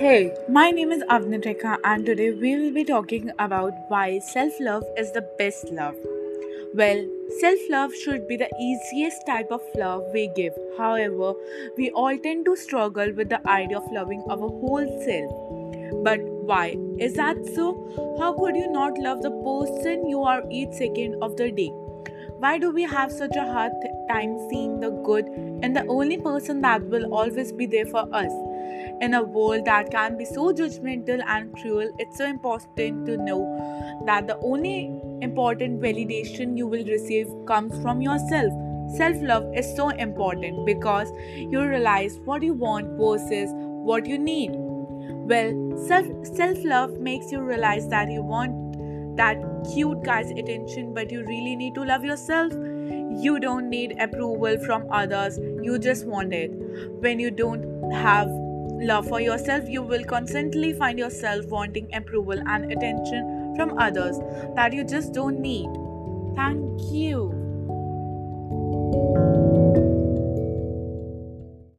Hey, my name is Avnitrika, and today we will be talking about why self love is the best love. Well, self love should be the easiest type of love we give. However, we all tend to struggle with the idea of loving our whole self. But why? Is that so? How could you not love the person you are each second of the day? Why do we have such a hard time seeing the good in the only person that will always be there for us? In a world that can be so judgmental and cruel, it's so important to know that the only important validation you will receive comes from yourself. Self love is so important because you realize what you want versus what you need. Well, self love makes you realize that you want that cute guy's attention, but you really need to love yourself. You don't need approval from others, you just want it. When you don't have love for yourself, you will constantly find yourself wanting approval and attention from others that you just don't need. Thank you.